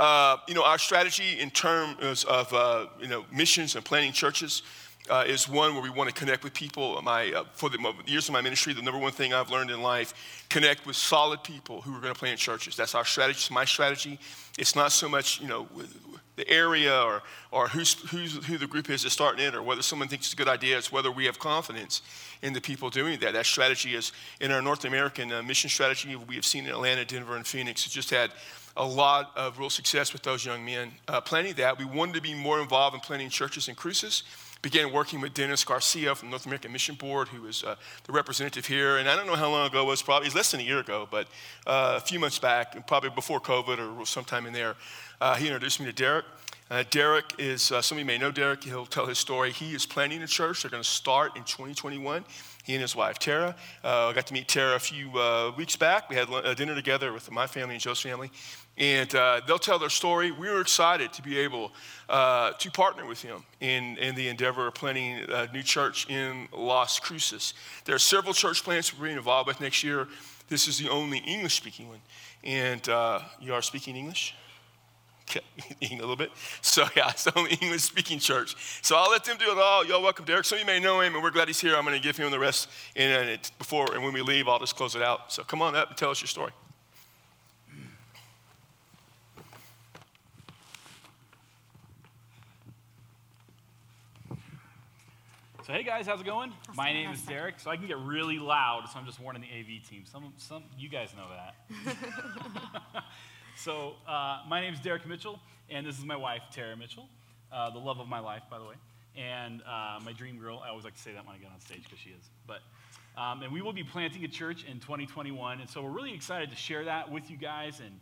Uh, you know, our strategy in terms of uh, you know missions and planting churches uh, is one where we want to connect with people. My, uh, for the years of my ministry, the number one thing I've learned in life, connect with solid people who are going to plant churches. That's our strategy. It's my strategy. It's not so much, you know, the area or, or who's, who's, who the group is that's starting in or whether someone thinks it's a good idea. It's whether we have confidence in the people doing that. That strategy is in our North American uh, mission strategy. We have seen in Atlanta, Denver, and Phoenix. It's just had a lot of real success with those young men uh, planning that. We wanted to be more involved in planting churches and cruises began working with Dennis Garcia from North American Mission Board, who is uh, the representative here. And I don't know how long ago it was, probably, it was less than a year ago, but uh, a few months back, probably before COVID or sometime in there, uh, he introduced me to Derek. Uh, Derek is, uh, some of you may know Derek, he'll tell his story. He is planning a church. They're going to start in 2021. He and his wife, Tara. Uh, I got to meet Tara a few weeks back. We had a dinner together with my family and Joe's family and uh, they'll tell their story. We were excited to be able uh, to partner with him in, in the endeavor of planting a new church in Las Cruces. There are several church plants we're being involved with next year. This is the only English speaking one. And uh, you are speaking English? Okay, a little bit. So, yeah, it's the only English speaking church. So, I'll let them do it all. Y'all welcome Derek. Some of you may know him, and we're glad he's here. I'm going to give him the rest. And before, and when we leave, I'll just close it out. So, come on up and tell us your story. So hey guys, how's it going? My name is Derek. So I can get really loud, so I'm just warning the AV team. Some, some, you guys know that. so uh, my name is Derek Mitchell, and this is my wife Tara Mitchell, uh, the love of my life, by the way, and uh, my dream girl. I always like to say that when I get on stage because she is. But um, and we will be planting a church in 2021, and so we're really excited to share that with you guys and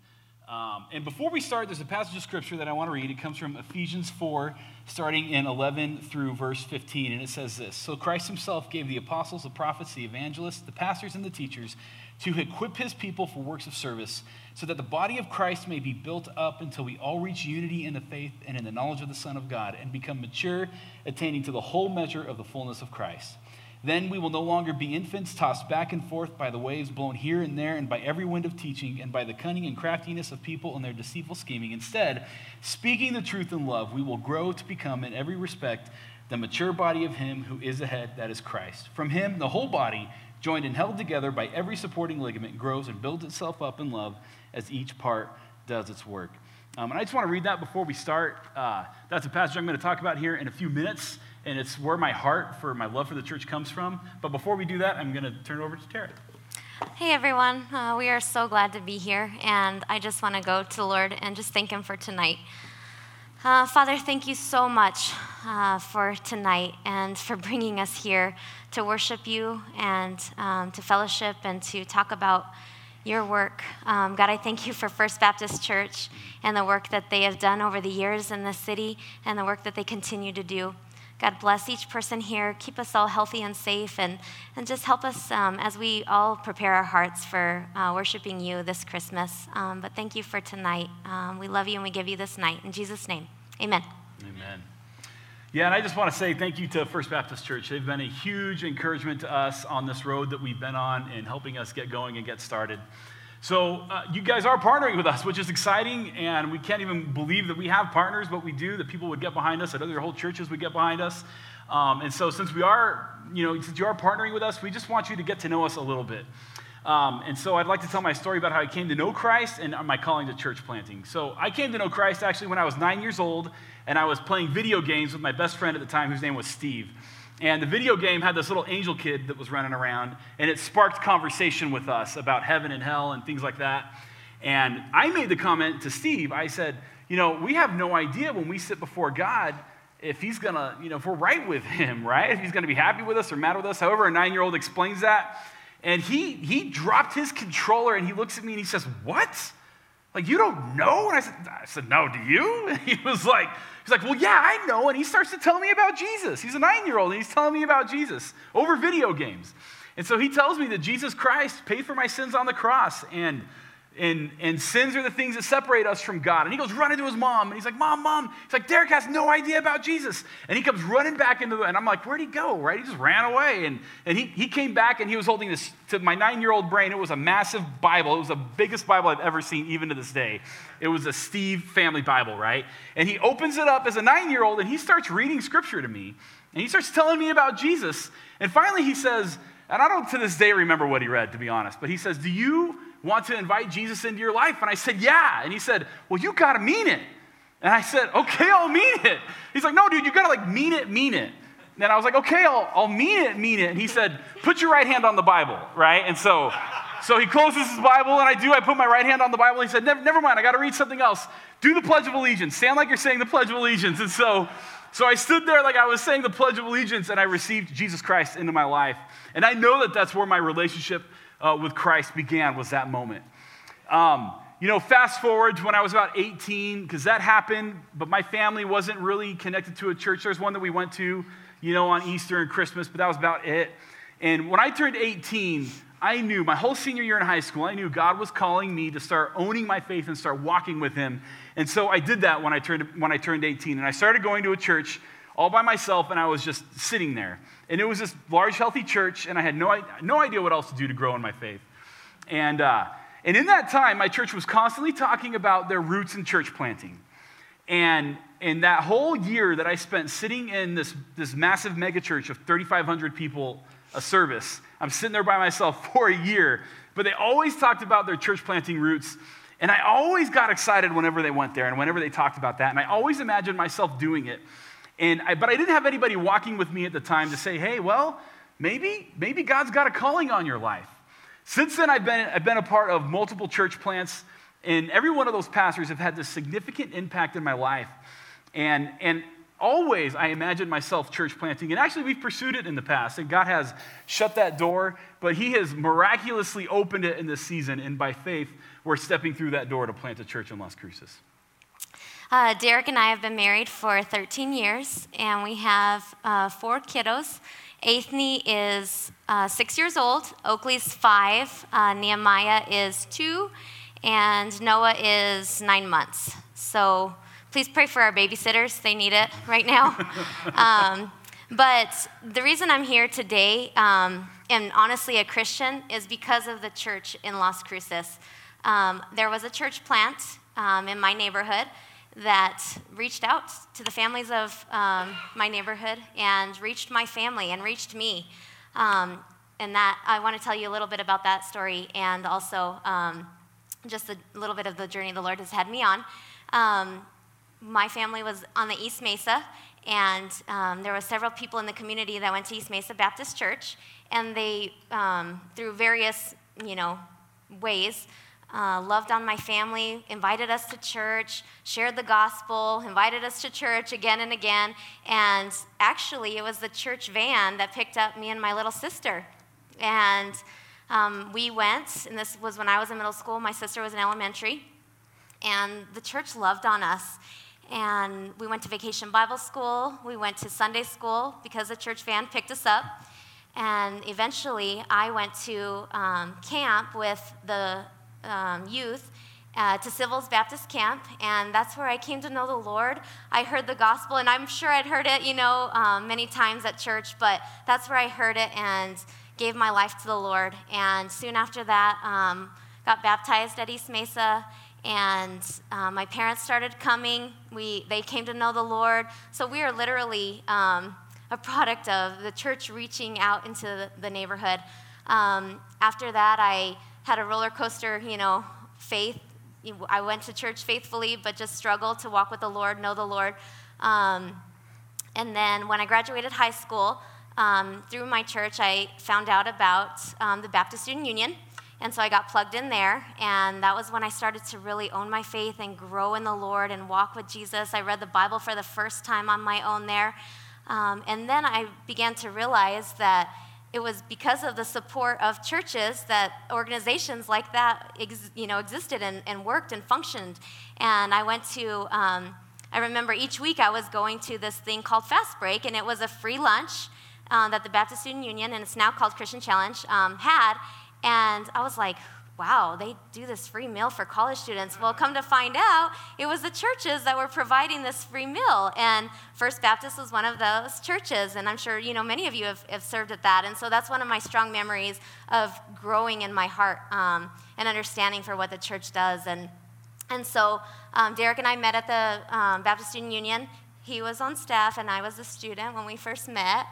um, and before we start, there's a passage of scripture that I want to read. It comes from Ephesians 4, starting in 11 through verse 15. And it says this So Christ himself gave the apostles, the prophets, the evangelists, the pastors, and the teachers to equip his people for works of service, so that the body of Christ may be built up until we all reach unity in the faith and in the knowledge of the Son of God, and become mature, attaining to the whole measure of the fullness of Christ then we will no longer be infants tossed back and forth by the waves blown here and there and by every wind of teaching and by the cunning and craftiness of people and their deceitful scheming. Instead, speaking the truth in love, we will grow to become in every respect the mature body of Him who is the head, that is Christ. From Him, the whole body, joined and held together by every supporting ligament, grows and builds itself up in love as each part does its work. Um, and I just want to read that before we start. Uh, that's a passage I'm going to talk about here in a few minutes and it's where my heart for my love for the church comes from. But before we do that, I'm going to turn it over to Tara. Hey everyone, uh, we are so glad to be here, and I just want to go to the Lord and just thank Him for tonight. Uh, Father, thank you so much uh, for tonight and for bringing us here to worship you and um, to fellowship and to talk about your work. Um, God, I thank you for First Baptist Church and the work that they have done over the years in this city and the work that they continue to do. God bless each person here. Keep us all healthy and safe, and, and just help us um, as we all prepare our hearts for uh, worshiping you this Christmas. Um, but thank you for tonight. Um, we love you and we give you this night. In Jesus' name, amen. Amen. Yeah, and I just want to say thank you to First Baptist Church. They've been a huge encouragement to us on this road that we've been on in helping us get going and get started. So, uh, you guys are partnering with us, which is exciting, and we can't even believe that we have partners, but we do, that people would get behind us, that other whole churches would get behind us. Um, and so, since we are, you know, since you are partnering with us, we just want you to get to know us a little bit. Um, and so, I'd like to tell my story about how I came to know Christ and my calling to church planting. So, I came to know Christ actually when I was nine years old, and I was playing video games with my best friend at the time, whose name was Steve. And the video game had this little angel kid that was running around, and it sparked conversation with us about heaven and hell and things like that. And I made the comment to Steve, I said, You know, we have no idea when we sit before God if he's gonna, you know, if we're right with him, right? If he's gonna be happy with us or mad with us. However, a nine year old explains that. And he, he dropped his controller and he looks at me and he says, What? Like, you don't know? And I said, I said, No, do you? And he was like, He's like, Well, yeah, I know. And he starts to tell me about Jesus. He's a nine year old and he's telling me about Jesus over video games. And so he tells me that Jesus Christ paid for my sins on the cross. And And, and sins are the things that separate us from God. And he goes running to his mom, and he's like, Mom, Mom. He's like, Derek has no idea about Jesus. And he comes running back into the, and I'm like, Where'd he go? Right? He just ran away. And, and he, he came back and he was holding this, to my nine year old brain, it was a massive Bible. It was the biggest Bible I've ever seen, even to this day. It was a Steve family Bible, right? And he opens it up as a nine year old and he starts reading scripture to me. And he starts telling me about Jesus. And finally he says, and I don't to this day remember what he read, to be honest, but he says, Do you want to invite Jesus into your life? And I said, Yeah. And he said, Well, you got to mean it. And I said, Okay, I'll mean it. He's like, No, dude, you got to like mean it, mean it. And I was like, Okay, I'll, I'll mean it, mean it. And he said, Put your right hand on the Bible, right? And so, so he closes his Bible, and I do. I put my right hand on the Bible. He said, Never, never mind, I got to read something else. Do the Pledge of Allegiance. Stand like you're saying the Pledge of Allegiance. And so, so I stood there like I was saying the Pledge of Allegiance, and I received Jesus Christ into my life. And I know that that's where my relationship uh, with Christ began, was that moment. Um, you know, fast forward to when I was about 18, because that happened, but my family wasn't really connected to a church. There's one that we went to, you know, on Easter and Christmas, but that was about it. And when I turned 18, I knew my whole senior year in high school, I knew God was calling me to start owning my faith and start walking with Him. And so I did that when I turned, when I turned 18. And I started going to a church all by myself, and I was just sitting there. And it was this large, healthy church, and I had no, no idea what else to do to grow in my faith. And, uh, and in that time, my church was constantly talking about their roots in church planting. And in that whole year that I spent sitting in this, this massive megachurch of 3,500 people a service, I'm sitting there by myself for a year, but they always talked about their church planting roots. And I always got excited whenever they went there and whenever they talked about that. And I always imagined myself doing it. And I, but I didn't have anybody walking with me at the time to say, hey, well, maybe, maybe God's got a calling on your life. Since then, I've been, I've been a part of multiple church plants, and every one of those pastors have had this significant impact in my life. And, and always I imagine myself church planting. And actually, we've pursued it in the past, and God has shut that door, but He has miraculously opened it in this season. And by faith, we're stepping through that door to plant a church in Las Cruces. Uh, Derek and I have been married for 13 years, and we have uh, four kiddos. Athne is uh, six years old, Oakley's five, uh, Nehemiah is two, and Noah is nine months. So please pray for our babysitters, they need it right now. um, but the reason I'm here today, um, and honestly a Christian, is because of the church in Las Cruces. Um, there was a church plant um, in my neighborhood that reached out to the families of um, my neighborhood and reached my family and reached me. Um, and that I want to tell you a little bit about that story and also um, just a little bit of the journey the Lord has had me on. Um, my family was on the East Mesa, and um, there were several people in the community that went to East Mesa Baptist Church, and they, um, through various, you know, ways, uh, loved on my family, invited us to church, shared the gospel, invited us to church again and again. And actually, it was the church van that picked up me and my little sister. And um, we went, and this was when I was in middle school, my sister was in elementary. And the church loved on us. And we went to vacation Bible school, we went to Sunday school because the church van picked us up. And eventually, I went to um, camp with the um, youth uh, to Sivells Baptist Camp, and that's where I came to know the Lord. I heard the gospel, and I'm sure I'd heard it, you know, um, many times at church, but that's where I heard it and gave my life to the Lord. And soon after that, um, got baptized at East Mesa, and uh, my parents started coming. We, they came to know the Lord. So we are literally um, a product of the church reaching out into the, the neighborhood. Um, after that, I had a roller coaster, you know, faith. I went to church faithfully, but just struggled to walk with the Lord, know the Lord. Um, and then when I graduated high school, um, through my church, I found out about um, the Baptist Student Union. And so I got plugged in there, and that was when I started to really own my faith and grow in the Lord and walk with Jesus. I read the Bible for the first time on my own there. Um, and then I began to realize that it was because of the support of churches that organizations like that ex, you know, existed and, and, worked and functioned. And I went to, um, I remember each week I was going to this thing called Fast Break, and it was a free lunch uh, that the Baptist Student Union, and it's now called Christian Challenge, um, had. And I was like, wow, they do this free meal for college students. Well, come to find out, it was the churches that were providing this free meal. And First Baptist was one of those churches. And I'm sure, you know, many of you have, have served at that. And so that's one of my strong memories of growing in my heart um, and understanding for what the church does. And, and so um, Derek and I met at the um, Baptist Student Union. He was on staff, and I was a student when we first met.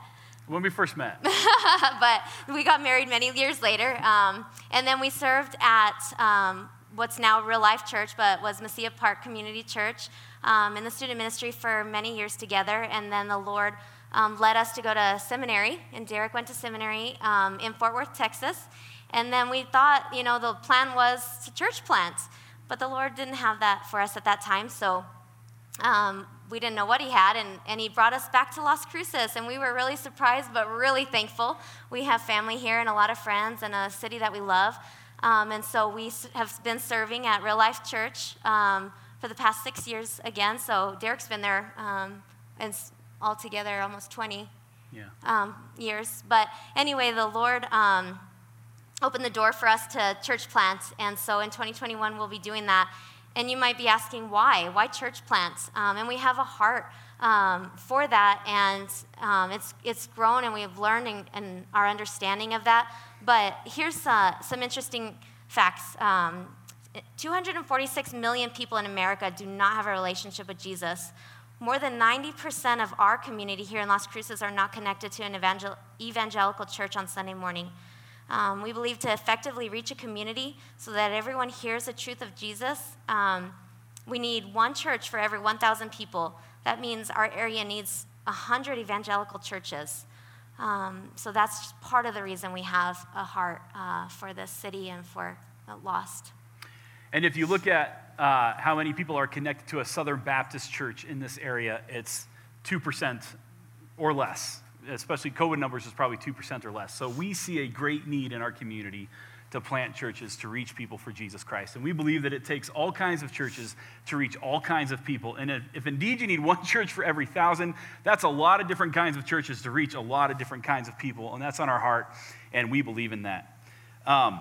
When we first met. but we got married many years later. Um, and then we served at um, what's now Real Life Church, but was Mesilla Park Community Church um, in the student ministry for many years together. And then the Lord um, led us to go to seminary, and Derek went to seminary um, in Fort Worth, Texas. And then we thought, you know, the plan was to church plant, but the Lord didn't have that for us at that time. So um, we didn't know what he had, and, and he brought us back to Las Cruces, and we were really surprised but really thankful. We have family here and a lot of friends and a city that we love. Um, and so we have been serving at Real Life Church um, for the past six years again. So Derek's been there um, and altogether almost 20 yeah. Um, years. But anyway, the Lord um, opened the door for us to church plant. And so in 2021, we'll be doing that. And you might be asking, why? Why church plants? Um, and we have a heart um, for that, and um, it's, it's grown, and we've learned and, and, our understanding of that. But here's uh, some interesting facts. Um, 246 million people in America do not have a relationship with Jesus. More than 90% of our community here in Las Cruces are not connected to an evangel- evangelical church on Sunday morning. Um, we believe to effectively reach a community so that everyone hears the truth of Jesus, um, we need one church for every 1,000 people. That means our area needs 100 evangelical churches. Um, so that's part of the reason we have a heart uh, for this city and for the lost. And if you look at uh, how many people are connected to a Southern Baptist church in this area, it's 2% or less especially COVID numbers, is probably 2% or less. So we see a great need in our community to plant churches to reach people for Jesus Christ. And we believe that it takes all kinds of churches to reach all kinds of people. And if, if, indeed you need one church for every thousand, that's a lot of different kinds of churches to reach a lot of different kinds of people. And that's on our heart, and we believe in that. Um,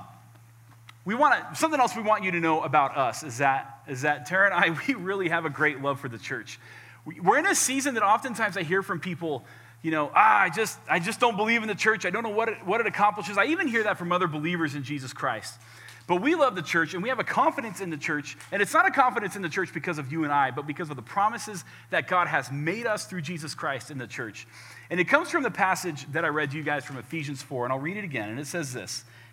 we want something else we want you to know about us is that, is that Tara and I, we really have a great love for the church. We, we're in a season that oftentimes I hear from people you know, ah, I just, I just don't believe in the church. I don't know what it, what it accomplishes. I even hear that from other believers in Jesus Christ. But we love the church and we have a confidence in the church. And it's not a confidence in the church because of you and I, but because of the promises that God has made us through Jesus Christ in the church. And it comes from the passage that I read to you guys from Ephesians 4, and I'll read it again. And it says this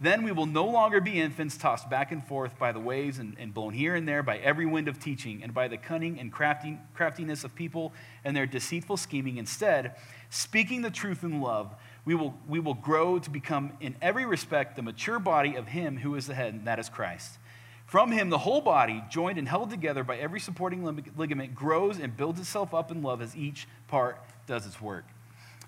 Then we will no longer be infants tossed back and forth by the waves and, and blown here and there by every wind of teaching and by the cunning and craftiness of people and their deceitful scheming. Instead, speaking the truth in love, we will, we will grow to become, in every respect, the mature body of Him who is the head, and that is Christ. From Him, the whole body, joined and held together by every supporting ligament, grows and builds itself up in love as each part does its work.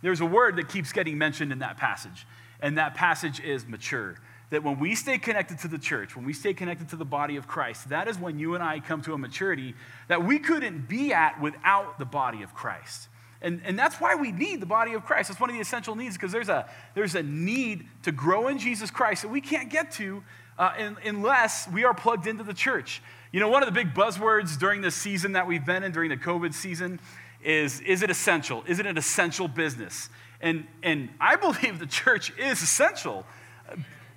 There's a word that keeps getting mentioned in that passage, and that passage is mature. That when we stay connected to the church, when we stay connected to the body of Christ, that is when you and I come to a maturity that we couldn't be at without the body of Christ. And, and that's why we need the body of Christ. That's one of the essential needs because there's a, there's a need to grow in Jesus Christ that we can't get to uh, in, unless we are plugged into the church. You know, one of the big buzzwords during this season that we've been in, during the COVID season, is is it essential? Is it an essential business? And, and I believe the church is essential.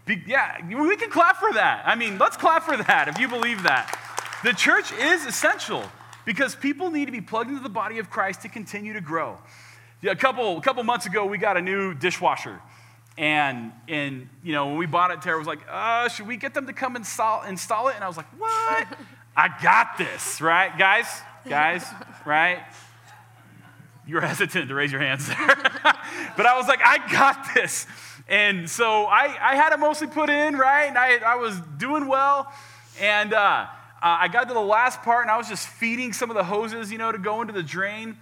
Be, yeah, we can clap for that. I mean, let's clap for that if you believe that. The church is essential because people need to be plugged into the body of Christ to continue to grow. A couple, a couple months ago, we got a new dishwasher. And, and you know, when we bought it, Tara was like, uh, should we get them to come install, install it? And I was like, what? I got this, right? Guys, guys, right? You're hesitant to raise your hands there. but I was like, I got this. And so I, I had it mostly put in, right? And I, I was doing well. And uh, uh, I got to the last part and I was just feeding some of the hoses, you know, to go into the drain.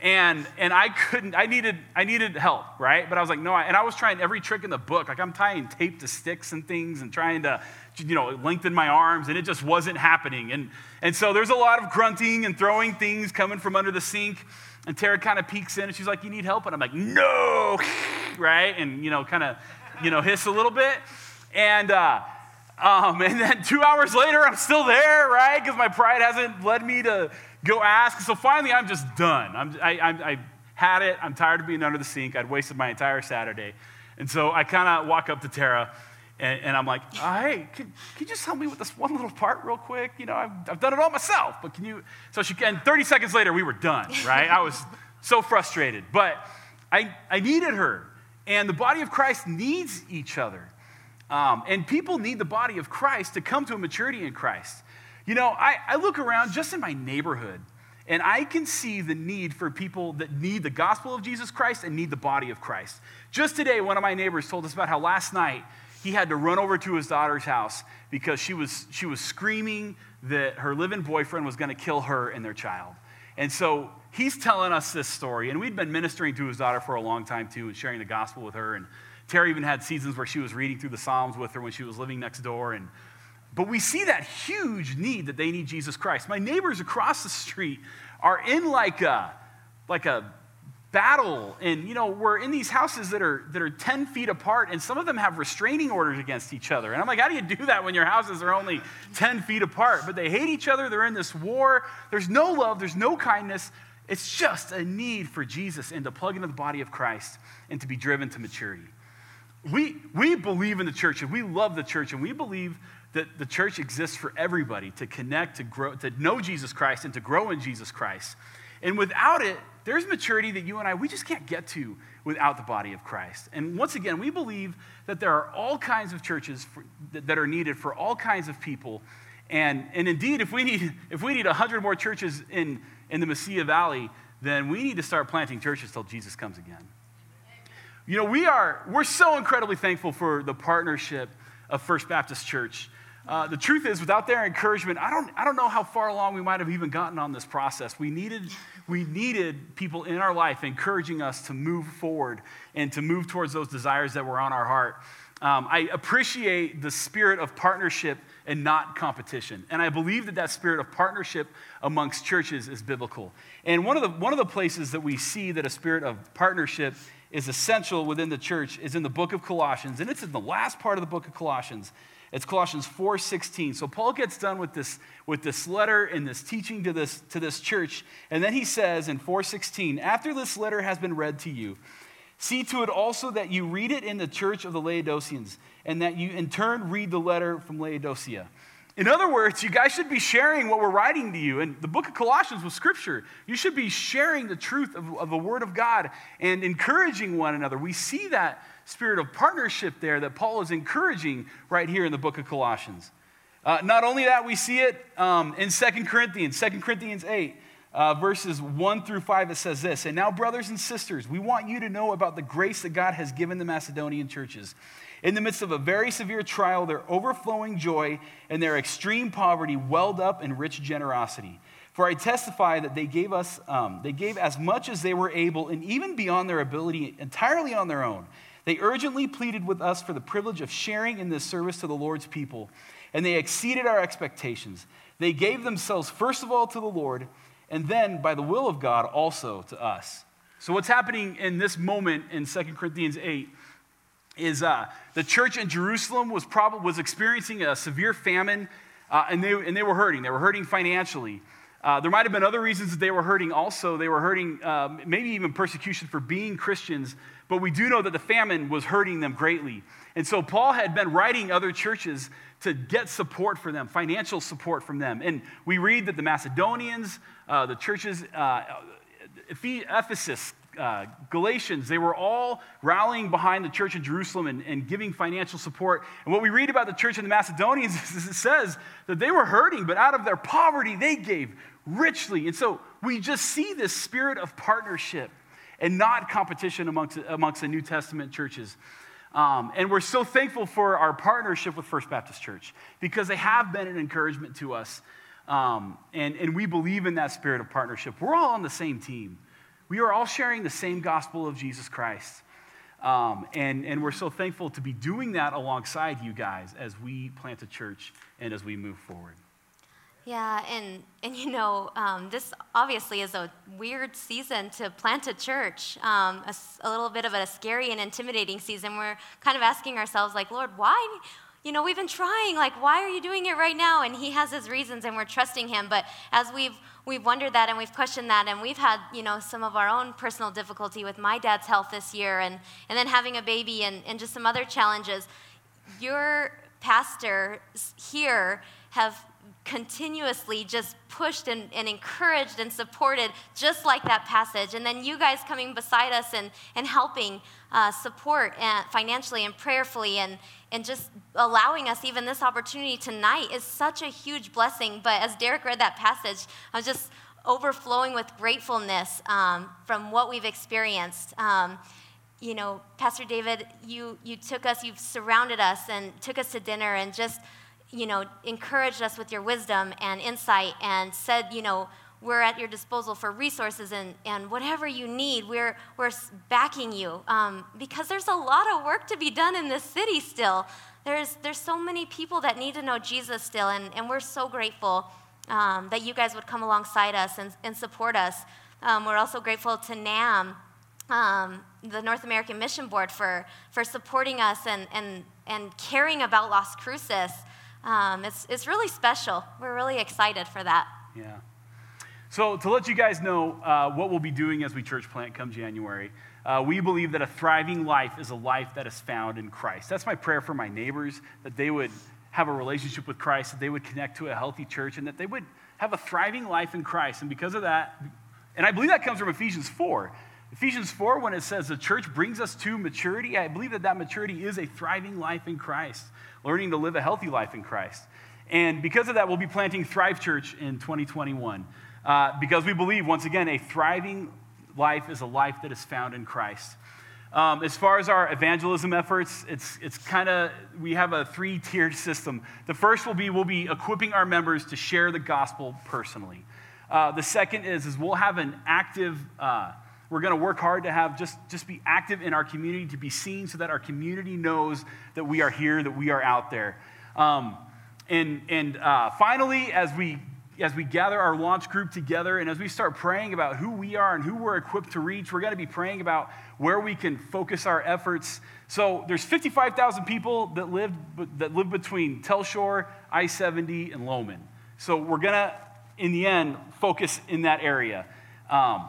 and and I couldn't. I needed I needed help, right? But I was like, no. I, and I was trying every trick in the book. Like I'm tying tape to sticks and things, and trying to, you know, lengthen my arms, and it just wasn't happening. And and so there's a lot of grunting and throwing things coming from under the sink. And Tara kind of peeks in, and she's like, "You need help?" And I'm like, "No," right? And you know, kind of, you know, hiss a little bit. And uh, um, and then two hours later, I'm still there, right? Because my pride hasn't led me to go ask. So finally, I'm just done. I'm, I, I, I had it. I'm tired of being under the sink. I'd wasted my entire Saturday. And so I kind of walk up to Tara and, and I'm like, oh, hey, can, you just help me with this one little part real quick? You know, I've, I've done it all myself, but can you? So she can, 30 seconds later, we were done, right? I was so frustrated, but I, I needed her. And the body of Christ needs each other. Um, and people need the body of Christ to come to a maturity in Christ. You know, I, I look around just in my neighborhood, and I can see the need for people that need the gospel of Jesus Christ and need the body of Christ. Just today, one of my neighbors told us about how last night he had to run over to his daughter's house because she was, she was screaming that her living boyfriend was going to kill her and their child. And so he's telling us this story, and we'd been ministering to his daughter for a long time too and sharing the gospel with her. And Tara even had seasons where she was reading through the Psalms with her when she was living next door. And, but we see that huge need that they need Jesus Christ. My neighbors across the street are in like a, like a battle. And, you know, we're in these houses that are, that are 10 feet apart, and some of them have restraining orders against each other. And I'm like, how do you do that when your houses are only 10 feet apart? But they hate each other. They're in this war. There's no love, there's no kindness. It's just a need for Jesus and to plug into the body of Christ and to be driven to maturity. We, we believe in the church and we love the church and we believe that the church exists for everybody to connect, to grow, to know Jesus Christ and to grow in Jesus Christ. And without it, there's maturity that you and I, we just can't get to without the body of Christ. And once again, we believe that there are all kinds of churches for, that, are needed for all kinds of people. And, and indeed, if we need, if we need 100 more churches in, in the Mesilla Valley, then we need to start planting churches till Jesus comes again. You know, we are, we're so incredibly thankful for the partnership of First Baptist Church. Uh, the truth is, without their encouragement, I don't, I don't know how far along we might have even gotten on this process. We needed, we needed people in our life encouraging us to move forward and to move towards those desires that were on our heart. Um, I appreciate the spirit of partnership and not competition. And I believe that that spirit of partnership amongst churches is biblical. And one of the, one of the places that we see that a spirit of partnership is essential within the church is in the book of Colossians, and it's in the last part of the book of Colossians. It's Colossians 4:16. So Paul gets done with this, with this letter and this teaching to this, to this church, and then he says in 4:16, after this letter has been read to you, see to it also that you read it in the church of the Laodiceans, and that you in turn read the letter from Laodicea. In other words, you guys should be sharing what we're writing to you. And the book of Colossians was scripture. You should be sharing the truth of, of, the word of God and encouraging one another. We see that spirit of partnership there that Paul is encouraging right here in the book of Colossians. Uh, not only that, we see it um, in 2 Corinthians, 2 Corinthians 8. Uh, verses 1 through 5, it says this And now, brothers and sisters, we want you to know about the grace that God has given the Macedonian churches. In the midst of a very severe trial, their overflowing joy and their extreme poverty welled up in rich generosity. For I testify that they gave us, um, they gave as much as they were able, and even beyond their ability, entirely on their own. They urgently pleaded with us for the privilege of sharing in this service to the Lord's people, and they exceeded our expectations. They gave themselves first of all to the Lord, and then, by the will of God, also to us. So, what's happening in this moment in 2 Corinthians 8 is uh, the church in Jerusalem was, probably, was experiencing a severe famine, uh, and, they, and they were hurting. They were hurting financially. Uh, there might have been other reasons that they were hurting also. They were hurting, um, maybe even persecution for being Christians, but we do know that the famine was hurting them greatly. And so Paul had been writing other churches to get support for them, financial support from them. And we read that the Macedonians, uh, the churches, uh, Ephesus, uh, Galatians, they were all rallying behind the church in Jerusalem and, and, giving financial support. And what we read about the church in the Macedonians is it says that they were hurting, but out of their poverty, they gave richly. And so we just see this spirit of partnership and not competition amongst, amongst the New Testament churches. Um, and we're so thankful for our partnership with First Baptist Church because they have been an encouragement to us. Um, and, and we believe in that spirit of partnership. We're all on the same team. we are all sharing the same gospel of Jesus Christ. Um, and, and we're so thankful to be doing that alongside you guys as we plant a church and as we move forward. Yeah, and, and you know, um, this obviously is a weird season to plant a church, um, a, a, little bit of a scary and intimidating season. We're kind of asking ourselves, like, Lord, why? You know, we've been trying, like, why are you doing it right now? And He has His reasons, and we're trusting Him. But as we've we've wondered that and we've questioned that and we've had you know some of our own personal difficulty with my dad's health this year and, and then having a baby and, and just some other challenges your pastors here have continuously just pushed and, and, encouraged and supported, just like that passage. And then you guys coming beside us and, and helping uh, support and financially and prayerfully and, and just allowing us even this opportunity tonight is such a huge blessing. But as Derek read that passage, I was just overflowing with gratefulness um, from what we've experienced. Um, you know, Pastor David, you, you took us, you've surrounded us and took us to dinner and just you know, encouraged us with your wisdom and insight and said, you know, we're at your disposal for resources and, and whatever you need, we're, we're backing you. Um, because there's a lot of work to be done in this city still. There's, there's so many people that need to know Jesus still, and, and we're so grateful um, that you guys would come alongside us and, and support us. Um, we're also grateful to NAMB, um, the North American Mission Board, for, for supporting us and, and, and caring about Las Cruces um, it's, it's really special. We're really excited for that. Yeah. So, to let you guys know uh, what we'll be doing as we church plant come January, uh, we believe that a thriving life is a life that is found in Christ. That's my prayer for my neighbors, that they would have a relationship with Christ, that they would connect to a healthy church, and that they would have a thriving life in Christ. And because of that, and I believe that comes from Ephesians 4. Ephesians 4, when it says the church brings us to maturity, I believe that that maturity is a thriving life in Christ learning to live a healthy life in Christ. And because of that, we'll be planting Thrive Church in 2021 uh, because we believe, once again, a thriving life is a life that is found in Christ. Um, as far as our evangelism efforts, it's, it's kind of, we have a three tiered system. The first will be we'll be equipping our members to share the gospel personally. Uh, the second is, is we'll have an active, uh, we're going to work hard to have just, just be active in our community, to be seen so that our community knows that we are here, that we are out there. Um, and and uh, finally, as we, as we gather our launch group together and as we start praying about who we are and who we're equipped to reach, we're going to be praying about where we can focus our efforts. So there's 55,000 people that live, that live between Telshore, I-70, and Lohman. So we're going to, in the end, focus in that area. Um,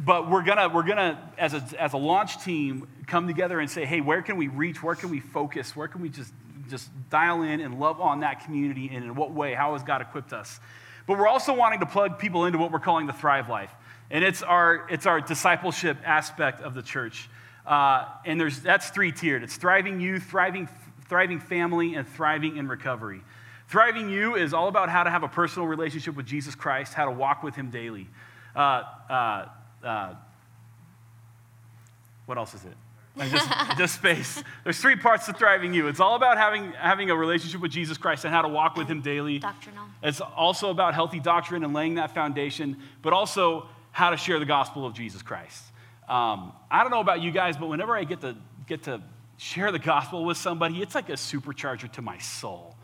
but we're gonna we're gonna as a as a launch team come together and say hey where can we reach? Where can we focus? Where can we just just dial in and love on that community and in what way? How has god equipped us? But we're also wanting to plug people into what we're calling the thrive life. And it's our it's our discipleship aspect of the church. Uh, and there's that's three tiered it's thriving youth thriving thriving family and thriving in recovery. Thriving you is all about how to have a personal relationship with jesus christ how to walk with him daily. Uh, uh, uh, what else is it? just, just space. There's three parts to thriving you. It's all about having, having a relationship with Jesus Christ and how to walk with him daily. Doctrinal. It's also about healthy doctrine and laying that foundation, but also how to share the gospel of Jesus Christ. Um, I don't know about you guys, but whenever I get to, get to share the gospel with somebody, it's like a supercharger to my soul.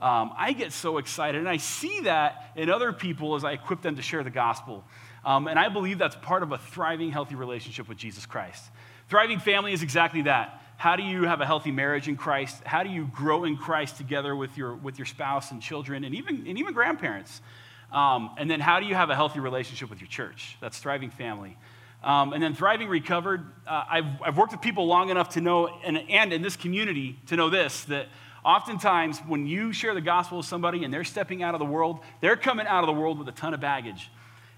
Um, I get so excited, and I see that in other people as I equip them to share the gospel. Um, and I believe that's part of a thriving, healthy relationship with Jesus Christ. Thriving family is exactly that. How do you have a healthy marriage in Christ? How do you grow in Christ together with your, with your spouse and children and even, and even grandparents? Um, and then how do you have a healthy relationship with your church? That's thriving family. Um, and then thriving recovered. Uh, I've, I've worked with people long enough to know, and, and in this community, to know this that oftentimes when you share the gospel with somebody and they're stepping out of the world, they're coming out of the world with a ton of baggage.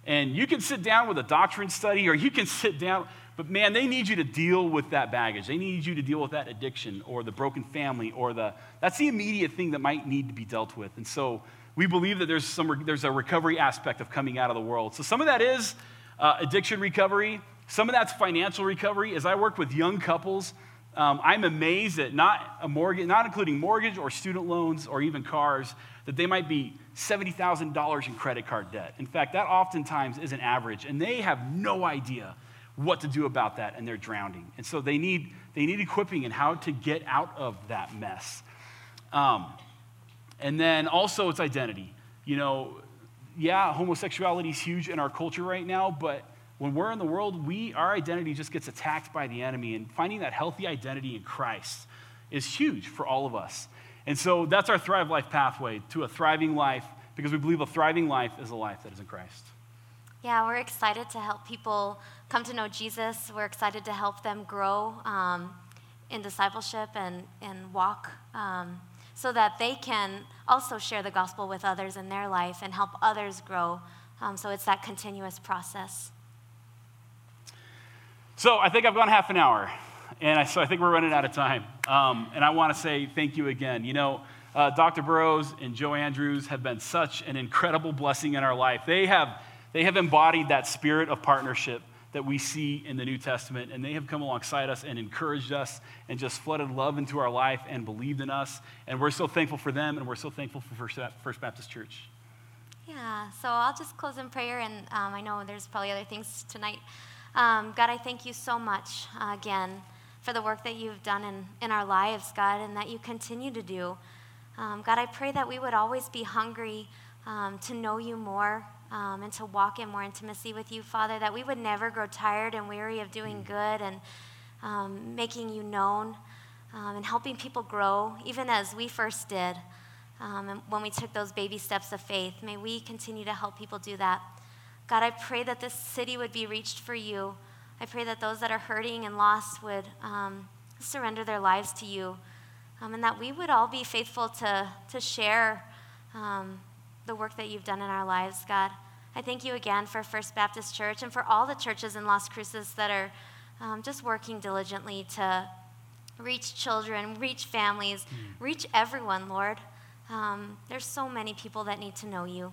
And you can sit down with a doctrine study or you can sit down, but man, they need you to deal with that baggage. They need you to deal with that addiction or the broken family or the, that's the immediate thing that might need to be dealt with. And so we believe that there's, some, there's a recovery aspect of coming out of the world. So some of that is uh, addiction recovery, some of that's financial recovery. As I work with young couples, um, I'm amazed that not a mortgage, not including mortgage or student loans or even cars, that they might be $70,000 in credit card debt. In fact, that oftentimes is an average, and they have no idea what to do about that, and they're drowning. And so they need, they need equipping and how to get out of that mess. Um, and then also it's identity. You know, yeah, homosexuality is huge in our culture right now, but when we're in the world, we, our identity just gets attacked by the enemy, and finding that healthy identity in Christ is huge for all of us. And so that's our Thrive Life pathway to a thriving life because we believe a thriving life is a life that is in Christ. Yeah, we're excited to help people come to know Jesus. We're excited to help them grow um, in discipleship and, and walk um, so that they can also share the gospel with others in their life and help others grow. Um, so it's that continuous process. So I think I've gone half an hour, and I, so I think we're running out of time. Um, and I want to say thank you again. You know, uh, Dr. Burrows and Joe Andrews have been such an incredible blessing in our life. They have, they have embodied that spirit of partnership that we see in the New Testament, and they have come alongside us and encouraged us and just flooded love into our life and believed in us. And we're so thankful for them, and we're so thankful for First Baptist Church. Yeah, so I'll just close in prayer, and um, I know there's probably other things tonight. Um, God, I thank you so much uh, again for the work that you've done in, in our lives, God, and that you continue to do. Um, God, I pray that we would always be hungry um, to know you more um, and to walk in more intimacy with you, Father, that we would never grow tired and weary of doing good and um, making you known um, and helping people grow, even as we first did. and when we took those baby steps of faith, may we continue to help people do that. God, I pray that this city would be reached for you. I pray that those that are hurting and lost would um, surrender their lives to you, um, and that we would all be faithful to, to share um, the work that you've done in our lives, God. I thank you again for First Baptist Church and for all the churches in Las Cruces that are um, just working diligently to reach children, reach families, mm. reach everyone, Lord. Um, there's so many people that need to know you.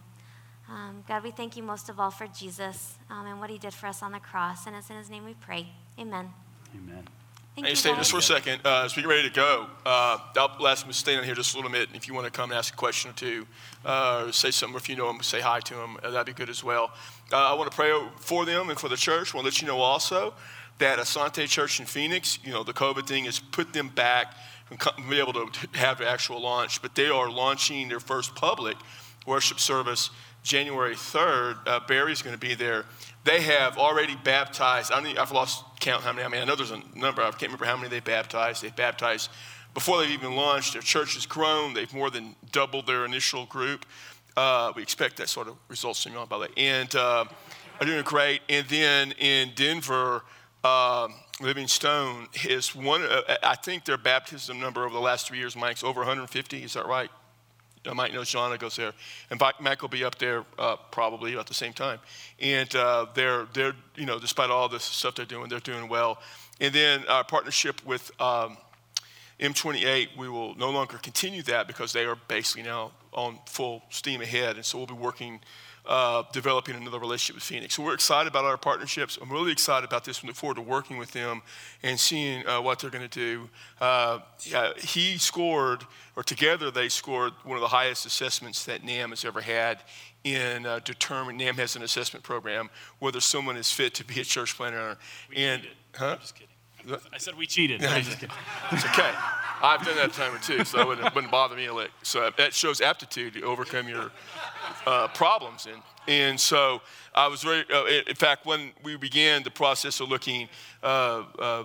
Um, God, we thank you most of all for Jesus um, and what he did for us on the cross. And it's in his name we pray. Amen. Amen. Thank hey, stay just for a second. Uh, as we get ready to go, uh, I'll ask them to stay down here just a little bit. If you want to come and ask a question or two, uh, or say something, if you know them, say hi to them. Uh, that'd be good as well. Uh, I want to pray for them and for the church. I want to let you know also that Asante Church in Phoenix, you know, the COVID thing has put them back and be able to have the actual launch, but they are launching their first public worship service January 3rd, uh, Barry's going to be there. They have already baptized. I have lost count how many. I mean, I know there's a number. I can't remember how many they baptized. They baptized before they've even launched. Their church has grown. They've more than doubled their initial group. Uh, we expect that sort of results from on by the. And uh, are doing great. And then in Denver, uh, Living Stone is one. Uh, I think their baptism number over the last three years, Mike's over 150. Is that right? Mike knows Joanna goes there, and Mike will be up there uh, probably about the same time. And uh, they're they're you know despite all this stuff they're doing, they're doing well. And then our partnership with um, M28, we will no longer continue that because they are basically now on full steam ahead, and so we'll be working uh, developing another relationship with Phoenix. So we're excited about our partnerships. I'm really excited about this. We look forward to working with them and seeing uh, what they're going to do. Uh, yeah, he scored, or together they scored, one of the highest assessments that NAMB has ever had in uh, determining. NAMB has an assessment program whether someone is fit to be a church planter. We and huh? I'm just kidding. I said we cheated. it's okay. I've done that time or two, so it wouldn't, wouldn't bother me a lick. So that shows aptitude to overcome your uh, problems. And, and so I was very, uh, in fact, when we began the process of looking, uh, uh,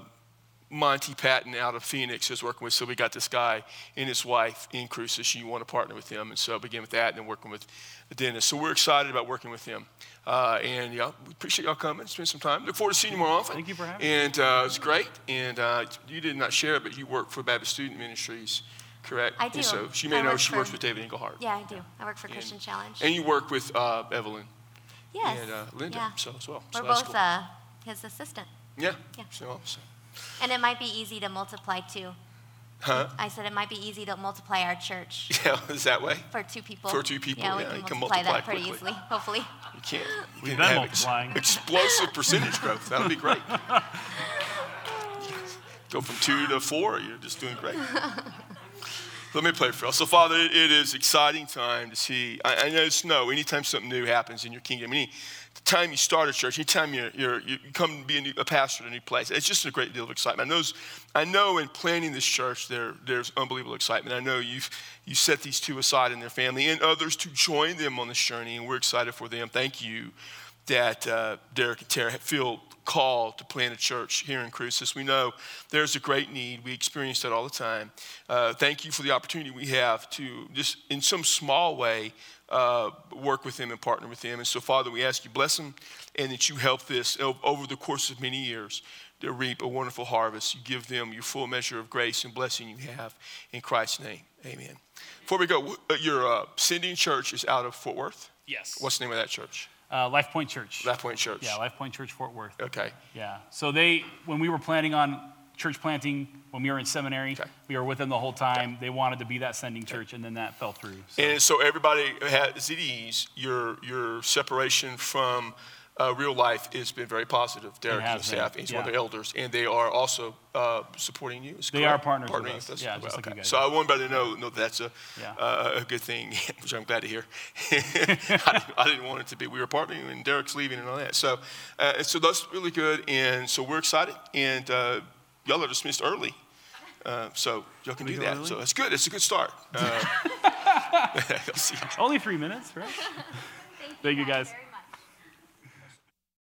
Monty Patton out of Phoenix is working with, so we got this guy and his wife in Cruces. You want to partner with them. And so I began with that and then working with Dennis. So we're excited about working with him. Uh, and yeah, we appreciate y'all coming, spend some time. Look forward to seeing you more often. Thank you for having and, me. And uh, it's great. And uh, you did not share it, but you work for Baptist Student Ministries, correct? I do. And so she may I know she for, works with David Engelhardt. Yeah, I do. I work for and, Christian Challenge. And you work with uh, Evelyn. Yes. And uh, Linda, yeah. so as well. We're so both cool. Uh, his assistant. Yeah. Yeah. So, so. And it might be easy to multiply too. Huh? I said it might be easy to multiply our church. Yeah, is that way? For two people. For two people, yeah, yeah we can, you multiply, can multiply that pretty quickly. easily, hopefully. You can't. You We've can been have multiplying. Ex- explosive percentage growth. That would be great. Go from two to four. You're just doing great. Let me pray for us. So, Father, it is exciting time to see. I, I know it's no. Anytime something new happens in your kingdom, any time you start a church, anytime you're, you're, you come to be a, new, a pastor in a new place, it's just a great deal of excitement. I know, I know in planning this church, there, there's unbelievable excitement. I know you've you set these two aside in their family and others to join them on this journey, and we're excited for them. Thank you that uh, Derek and Tara feel call to plant a church here in Cruces. We know there's a great need. We experience that all the time. Uh, thank you for the opportunity we have to just in some small way uh, work with them and partner with them. And so, Father, we ask you bless them and that you help this over the course of many years to reap a wonderful harvest. You give them your full measure of grace and blessing you have in Christ's name. Amen. Before we go, uh, your uh, sending church is out of Fort Worth. Yes. What's the name of that church? Uh, Life Point Church. Life Point Church. Yeah, Life Point Church, Fort Worth. Okay. Yeah. So they, when we were planning on church planting, when we were in seminary, okay. we were with them the whole time. Okay. They wanted to be that sending church, and then that fell through. So. And so everybody has at ease. Your your separation from uh, real life has been very positive. Derek and staff, he's yeah. one of the elders, and they are also uh, supporting you. they are partners partnering with us. With us yeah, okay. like guys. So I want everybody to know, know that's a, yeah. uh, a good thing, which I'm glad to hear. I, I, didn't want it to be. We were partnering, and Derek's leaving and all that. So, uh, so that's really good, and so we're excited, and uh, y'all are dismissed early. Uh, so y'all can, can do that. Early? So it's good. It's a good start. Only three minutes, right? Thank Thank you guys.